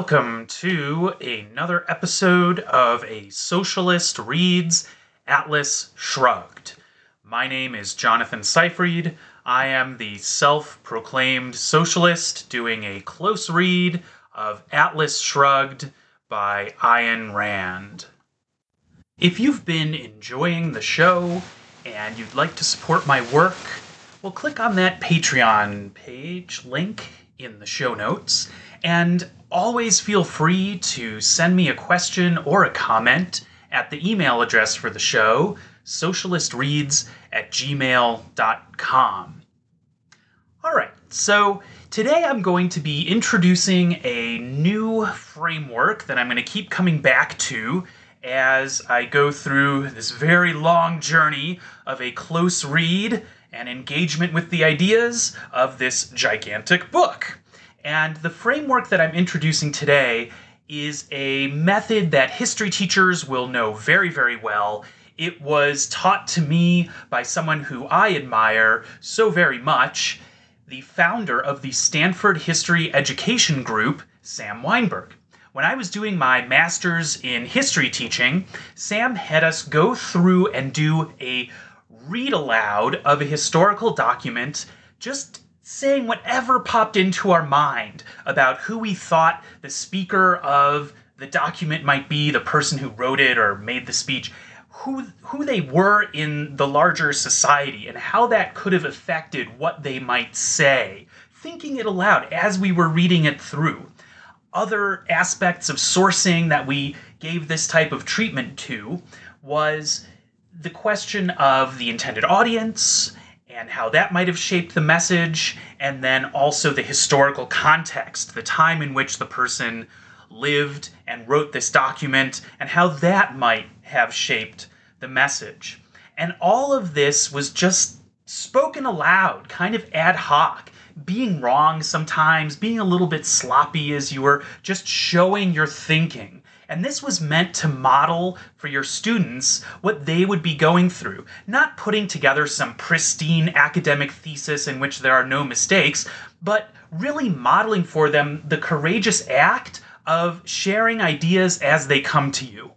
Welcome to another episode of A Socialist Reads Atlas Shrugged. My name is Jonathan Seyfried. I am the self proclaimed socialist doing a close read of Atlas Shrugged by Ayn Rand. If you've been enjoying the show and you'd like to support my work, well, click on that Patreon page link in the show notes. And always feel free to send me a question or a comment at the email address for the show, socialistreads at gmail.com. All right, so today I'm going to be introducing a new framework that I'm going to keep coming back to as I go through this very long journey of a close read and engagement with the ideas of this gigantic book. And the framework that I'm introducing today is a method that history teachers will know very, very well. It was taught to me by someone who I admire so very much, the founder of the Stanford History Education Group, Sam Weinberg. When I was doing my master's in history teaching, Sam had us go through and do a read aloud of a historical document, just saying whatever popped into our mind about who we thought the speaker of the document might be, the person who wrote it or made the speech, who who they were in the larger society and how that could have affected what they might say. Thinking it aloud as we were reading it through. Other aspects of sourcing that we gave this type of treatment to was the question of the intended audience and how that might have shaped the message, and then also the historical context, the time in which the person lived and wrote this document, and how that might have shaped the message. And all of this was just spoken aloud, kind of ad hoc, being wrong sometimes, being a little bit sloppy as you were just showing your thinking and this was meant to model for your students what they would be going through, not putting together some pristine academic thesis in which there are no mistakes, but really modeling for them the courageous act of sharing ideas as they come to you.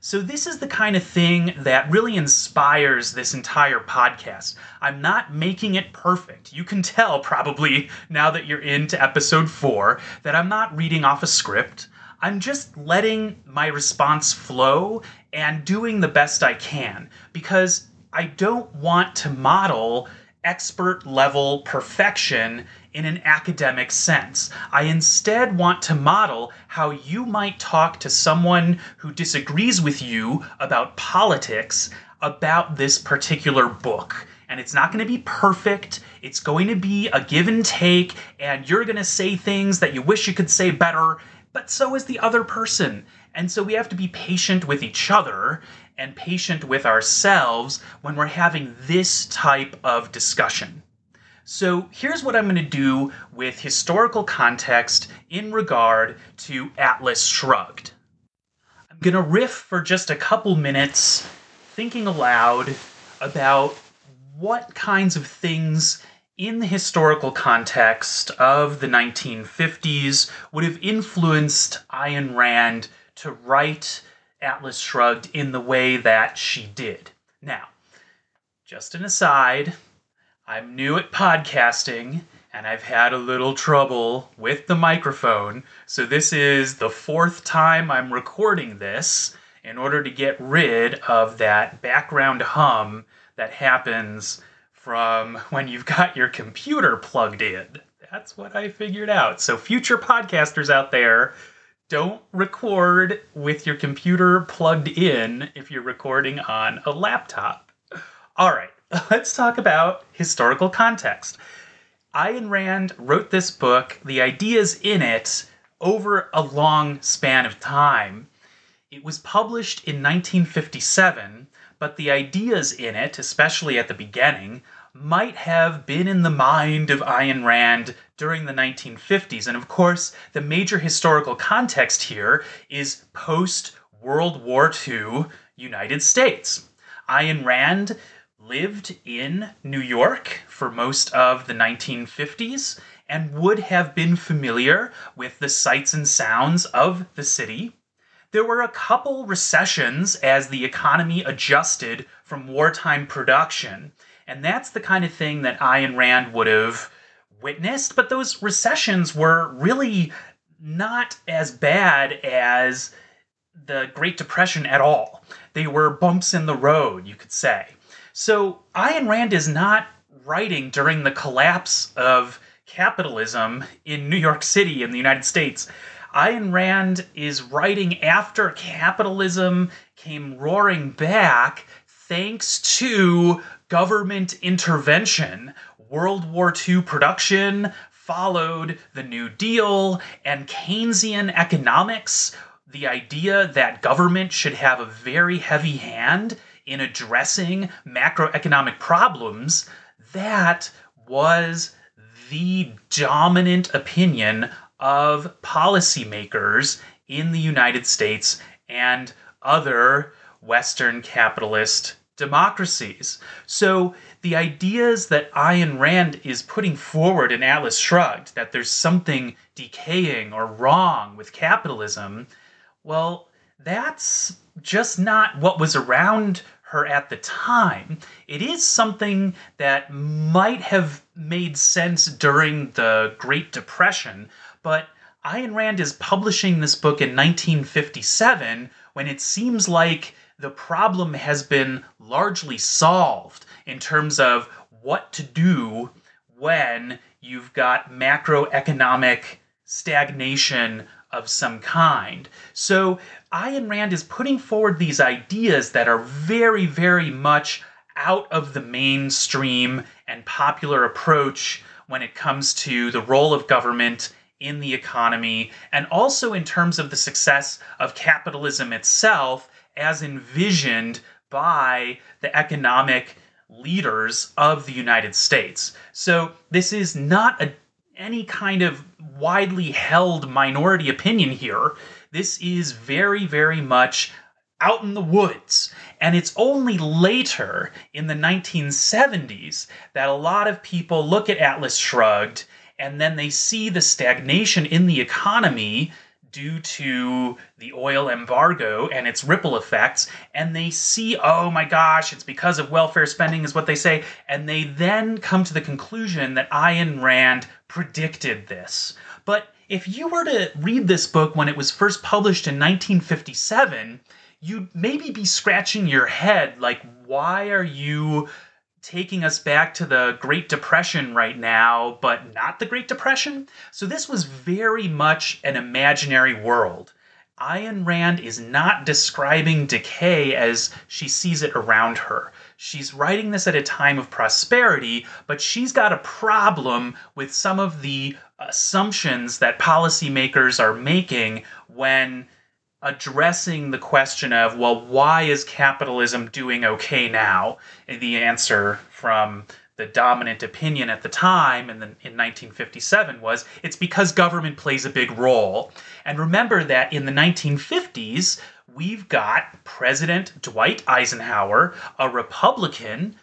So, this is the kind of thing that really inspires this entire podcast. I'm not making it perfect. You can tell probably now that you're into episode four that I'm not reading off a script. I'm just letting my response flow and doing the best I can because I don't want to model expert level perfection in an academic sense. I instead want to model how you might talk to someone who disagrees with you about politics about this particular book. And it's not going to be perfect. It's going to be a give and take, and you're going to say things that you wish you could say better but so is the other person. And so we have to be patient with each other and patient with ourselves when we're having this type of discussion. So here's what I'm going to do with historical context in regard to Atlas Shrugged. I'm going to riff for just a couple minutes, thinking aloud about what kinds of things in the historical context of the 1950s would have influenced Ayn Rand to write Atlas Shrugged in the way that she did. Now, just an aside, I'm new at podcasting and I've had a little trouble with the microphone, so this is the fourth time I'm recording this in order to get rid of that background hum that happens from when you've got your computer plugged in. That's what I figured out. So, future podcasters out there, don't record with your computer plugged in if you're recording on a laptop. All right, let's talk about historical context. Ayn Rand wrote this book, the ideas in it, over a long span of time. It was published in 1957, but the ideas in it, especially at the beginning, might have been in the mind of Ayn Rand during the 1950s. And of course, the major historical context here is post World War II United States. Ayn Rand lived in New York for most of the 1950s, and would have been familiar with the sights and sounds of the city. There were a couple recessions as the economy adjusted from wartime production, and that's the kind of thing that Ayn Rand would have witnessed, but those recessions were really not as bad as the Great Depression at all. They were bumps in the road, you could say. So Ayn Rand is not writing during the collapse of capitalism in New York City in the United States. Ayn Rand is writing after capitalism came roaring back thanks to government intervention. World War II production followed the New Deal and Keynesian economics, the idea that government should have a very heavy hand in addressing macroeconomic problems, that was the dominant opinion of policymakers in the United States and other Western capitalist democracies. So the ideas that Ayn Rand is putting forward in Atlas Shrugged, that there's something decaying or wrong with capitalism, well, that's just not what was around her at the time. It is something that might have made sense during the Great Depression, but Ayn Rand is publishing this book in 1957 when it seems like the problem has been largely solved in terms of what to do when you've got macroeconomic stagnation of some kind. So Ayn Rand is putting forward these ideas that are very, very much out of the mainstream and popular approach when it comes to the role of government in the economy and also in terms of the success of capitalism itself as envisioned by the economic leaders of the United States. So this is not a, any kind of widely held minority opinion here. This is very, very much out in the woods. And it's only later in the 1970s that a lot of people look at Atlas Shrugged and then they see the stagnation in the economy due to the oil embargo and its ripple effects and they see oh my gosh it's because of welfare spending is what they say and they then come to the conclusion that Ayn Rand predicted this. But if you were to read this book when it was first published in 1957 you'd maybe be scratching your head like why are you taking us back to the Great Depression right now, but not the Great Depression. So this was very much an imaginary world. Ayn Rand is not describing decay as she sees it around her. She's writing this at a time of prosperity, but she's got a problem with some of the assumptions that policymakers are making when addressing the question of, well, why is capitalism doing okay now? The answer from the dominant opinion at the time in, the, in 1957 was it's because government plays a big role. And remember that in the 1950s, we've got President Dwight Eisenhower, a Republican,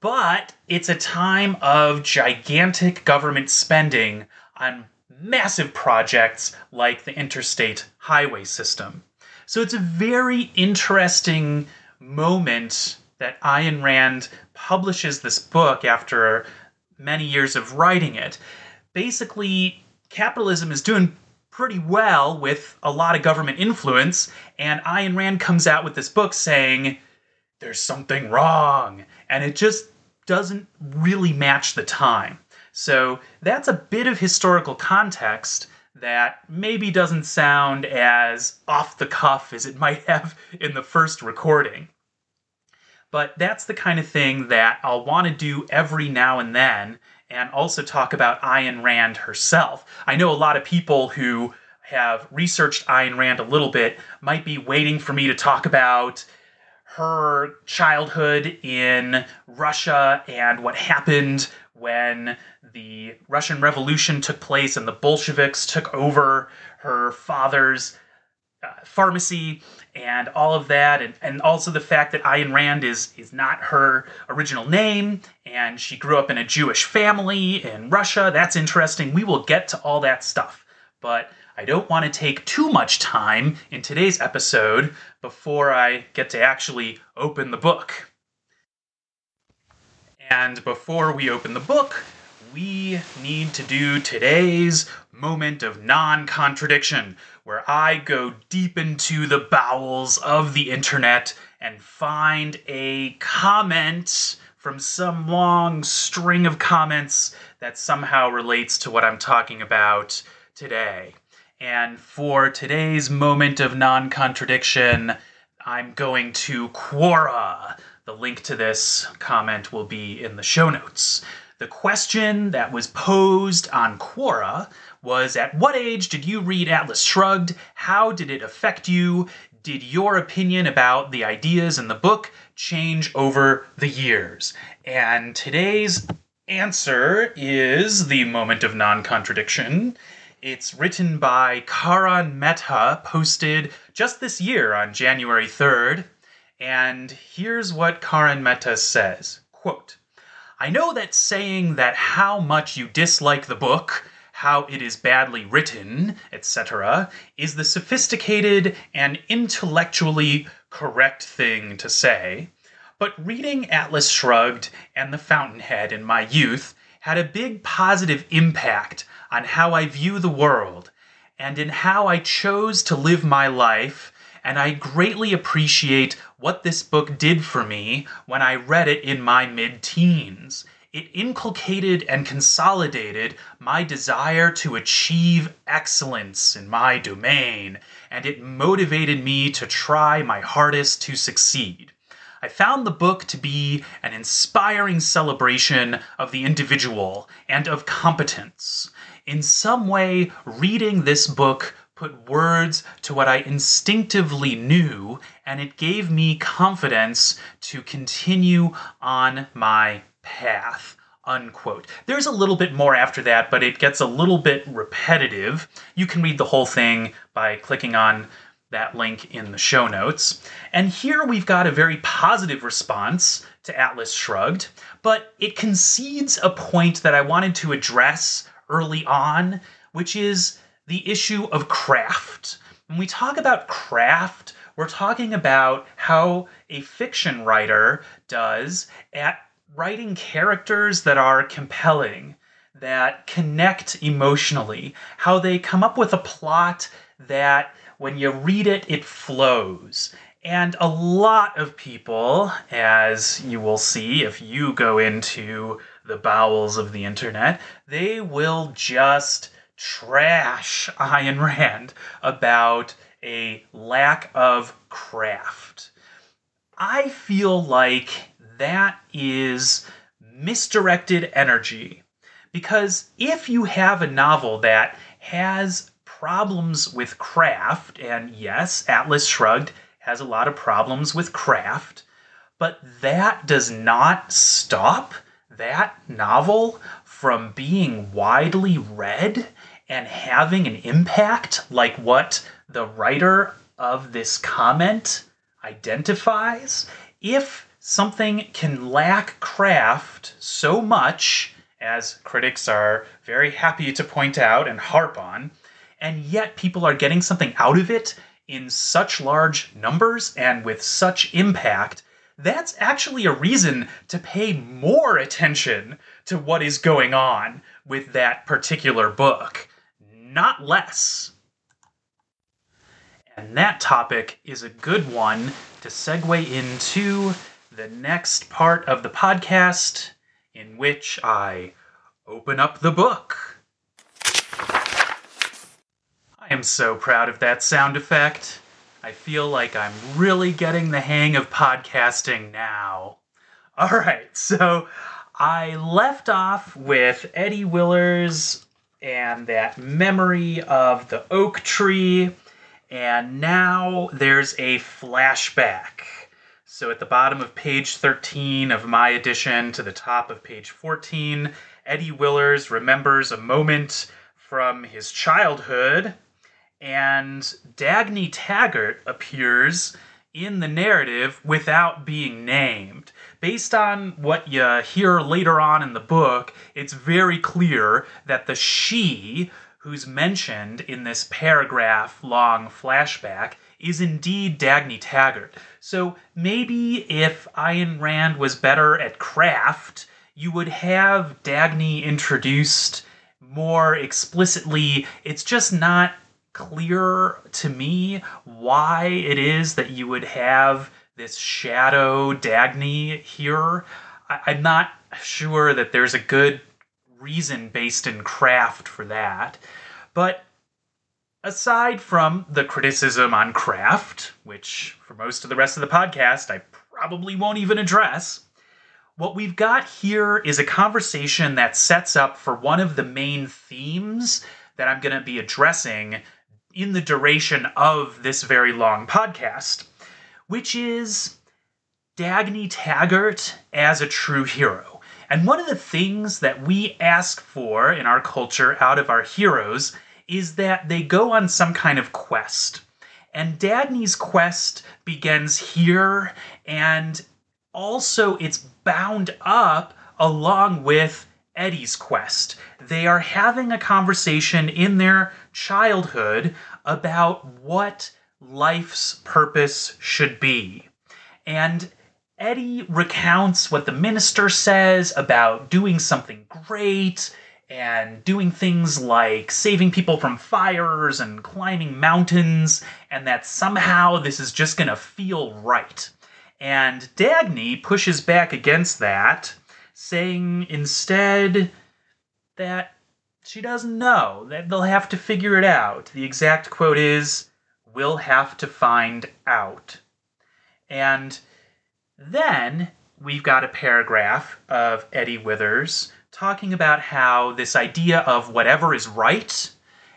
but it's a time of gigantic government spending on massive projects like the interstate highway system. So it's a very interesting moment that Ayn Rand publishes this book after many years of writing it. Basically, capitalism is doing pretty well with a lot of government influence, and Ayn Rand comes out with this book saying, There's something wrong. And it just doesn't really match the time. So that's a bit of historical context that maybe doesn't sound as off the cuff as it might have in the first recording. But that's the kind of thing that I'll want to do every now and then, and also talk about Ayn Rand herself. I know a lot of people who have researched Ayn Rand a little bit might be waiting for me to talk about her childhood in Russia and what happened when the Russian Revolution took place and the Bolsheviks took over her father's uh, pharmacy and all of that, and, and also the fact that Ayn Rand is is not her original name, and she grew up in a Jewish family in Russia. That's interesting. We will get to all that stuff, but I don't want to take too much time in today's episode before I get to actually open the book. And before we open the book, we need to do today's moment of non contradiction, where I go deep into the bowels of the internet and find a comment from some long string of comments that somehow relates to what I'm talking about today. And for today's moment of non contradiction, I'm going to Quora. The link to this comment will be in the show notes. The question that was posed on Quora was At what age did you read Atlas Shrugged? How did it affect you? Did your opinion about the ideas in the book change over the years? And today's answer is the moment of non contradiction. It's written by Karan Mehta, posted just this year on January 3rd. And here's what Karan Mehta says quote, I know that saying that how much you dislike the book, how it is badly written, etc., is the sophisticated and intellectually correct thing to say. But reading Atlas Shrugged and The Fountainhead in my youth had a big positive impact on how I view the world and in how I chose to live my life, and I greatly appreciate what this book did for me when I read it in my mid teens. It inculcated and consolidated my desire to achieve excellence in my domain, and it motivated me to try my hardest to succeed. I found the book to be an inspiring celebration of the individual and of competence. In some way, reading this book put words to what I instinctively knew, and it gave me confidence to continue on my path. Unquote. There's a little bit more after that, but it gets a little bit repetitive. You can read the whole thing by clicking on that link in the show notes. And here we've got a very positive response to Atlas Shrugged, but it concedes a point that I wanted to address early on, which is the issue of craft. When we talk about craft, we're talking about how a fiction writer does at writing characters that are compelling, that connect emotionally, how they come up with a plot that when you read it, it flows. And a lot of people, as you will see if you go into the bowels of the internet, they will just trash Ayn Rand about a lack of craft. I feel like that is misdirected energy. Because if you have a novel that has problems with craft, and yes, Atlas Shrugged has a lot of problems with craft, but that does not stop that novel from being widely read and having an impact like what the writer of this comment identifies. If something can lack craft so much, as critics are very happy to point out and harp on, and yet people are getting something out of it in such large numbers and with such impact, that's actually a reason to pay more attention to what is going on with that particular book, not less. And that topic is a good one to segue into the next part of the podcast, in which I open up the book. I am so proud of that sound effect. I feel like I'm really getting the hang of podcasting now. All right, so I left off with Eddie Willers and that memory of the oak tree, and now there's a flashback. So at the bottom of page 13 of my edition to the top of page 14, Eddie Willers remembers a moment from his childhood and Dagny Taggart appears in the narrative without being named. Based on what you hear later on in the book, it's very clear that the she who's mentioned in this paragraph long flashback is indeed Dagny Taggart. So maybe if Ayn Rand was better at craft, you would have Dagny introduced more explicitly. It's just not clear to me why it is that you would have this shadow Dagny here. I, am not sure that there's a good reason based in craft for that. But aside from the criticism on craft, which for most of the rest of the podcast I probably won't even address, what we've got here is a conversation that sets up for one of the main themes that I'm going to be addressing in the duration of this very long podcast, which is Dagny Taggart as a true hero. And one of the things that we ask for in our culture out of our heroes is that they go on some kind of quest. And Dagny's quest begins here, and also it's bound up along with Eddie's quest. They are having a conversation in their childhood about what life's purpose should be. And Eddie recounts what the minister says about doing something great and doing things like saving people from fires and climbing mountains, and that somehow this is just going to feel right. And Dagny pushes back against that, saying instead that she doesn't know, that they'll have to figure it out. The exact quote is, We'll have to find out. And then we've got a paragraph of Eddie Willers talking about how this idea of whatever is right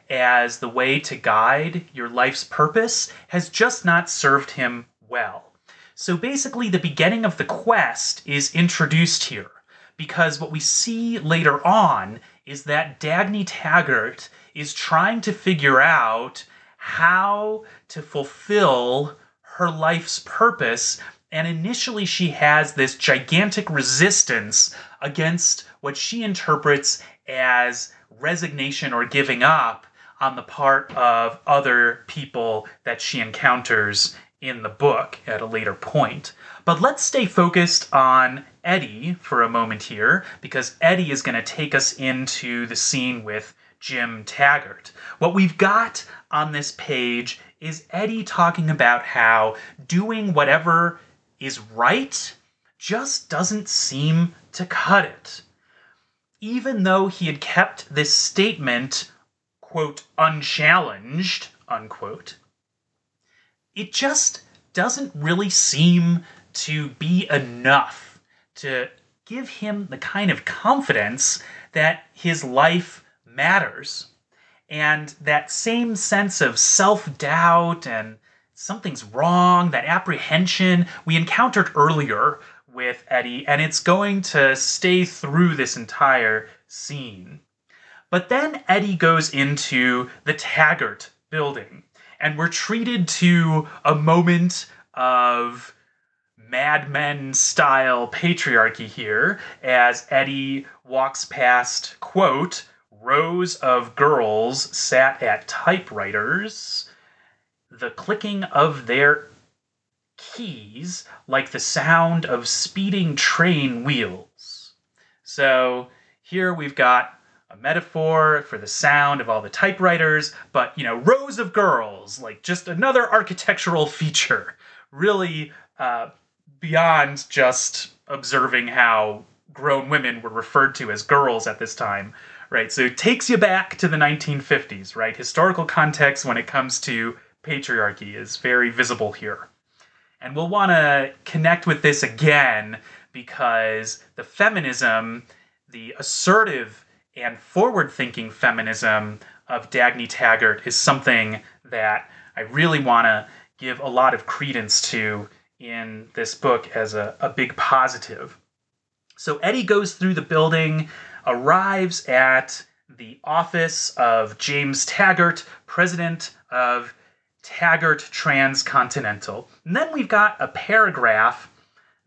as the way to guide your life's purpose has just not served him well. So basically, the beginning of the quest is introduced here because what we see later on is that Dagny Taggart is trying to figure out how to fulfill her life's purpose. And initially, she has this gigantic resistance against what she interprets as resignation or giving up on the part of other people that she encounters in the book at a later point. But let's stay focused on Eddie for a moment here, because Eddie is going to take us into the scene with Jim Taggart. What we've got on this page is Eddie talking about how doing whatever is right just doesn't seem to cut it. Even though he had kept this statement, quote, unchallenged, unquote, it just doesn't really seem to be enough to give him the kind of confidence that his life matters. And that same sense of self doubt and something's wrong, that apprehension we encountered earlier with Eddie, and it's going to stay through this entire scene. But then Eddie goes into the Taggart building and we're treated to a moment of Mad Men style patriarchy here as Eddie walks past, quote, rows of girls sat at typewriters, the clicking of their keys like the sound of speeding train wheels. So here we've got a metaphor for the sound of all the typewriters, but you know, rows of girls, like just another architectural feature, really uh, beyond just observing how grown women were referred to as girls at this time, right? So it takes you back to the 1950s, right? Historical context when it comes to patriarchy is very visible here. And we'll want to connect with this again because the feminism, the assertive and forward thinking feminism of Dagny Taggart is something that I really want to give a lot of credence to in this book as a, a big positive. So Eddie goes through the building, arrives at the office of James Taggart, president of Taggart Transcontinental. And then we've got a paragraph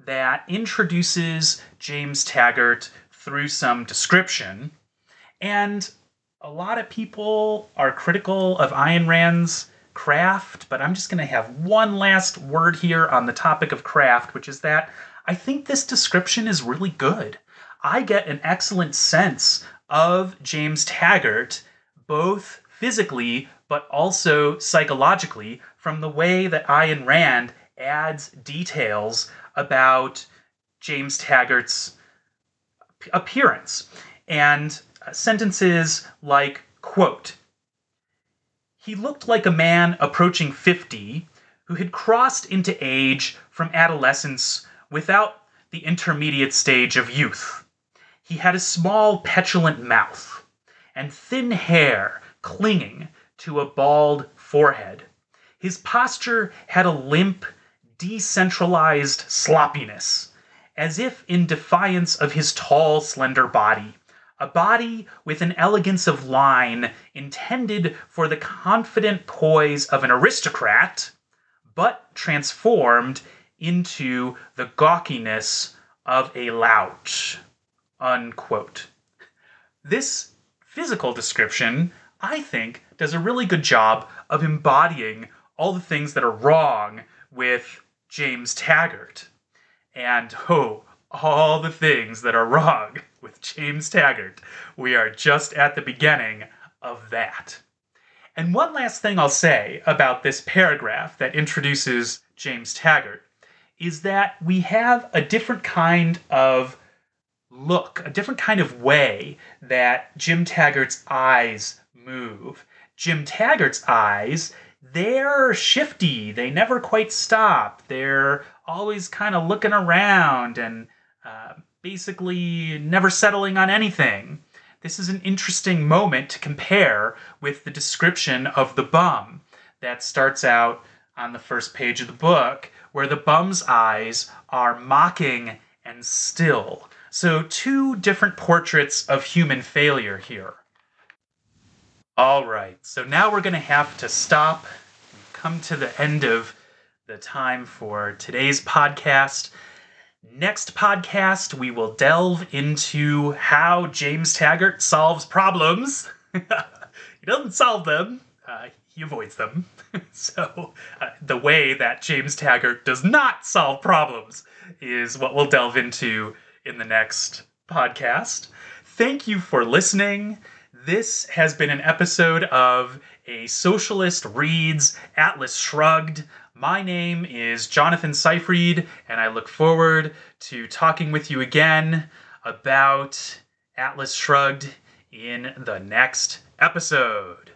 that introduces James Taggart through some description. And a lot of people are critical of Ayn Rand's craft, but I'm just going to have one last word here on the topic of craft, which is that I think this description is really good. I get an excellent sense of James Taggart, both physically but also psychologically, from the way that Ayn Rand adds details about James Taggart's appearance. And uh, sentences like, quote, he looked like a man approaching 50 who had crossed into age from adolescence without the intermediate stage of youth. He had a small, petulant mouth and thin hair clinging to a bald forehead. His posture had a limp, decentralized sloppiness, as if in defiance of his tall, slender body a body with an elegance of line intended for the confident poise of an aristocrat, but transformed into the gawkiness of a lout. Unquote. This physical description, I think, does a really good job of embodying all the things that are wrong with James Taggart. And oh, all the things that are wrong with James Taggart. We are just at the beginning of that. And one last thing I'll say about this paragraph that introduces James Taggart is that we have a different kind of look, a different kind of way that Jim Taggart's eyes move. Jim Taggart's eyes, they're shifty. They never quite stop. They're always kind of looking around and uh, basically never settling on anything. This is an interesting moment to compare with the description of the bum that starts out on the first page of the book, where the bum's eyes are mocking and still. So, two different portraits of human failure here. All right, so now we're going to have to stop and come to the end of the time for today's podcast. Next podcast, we will delve into how James Taggart solves problems. he doesn't solve them, uh, he avoids them. so, uh, the way that James Taggart does not solve problems is what we'll delve into in the next podcast. Thank you for listening. This has been an episode of A Socialist Reads Atlas Shrugged. My name is Jonathan Seyfried, and I look forward to talking with you again about Atlas Shrugged in the next episode.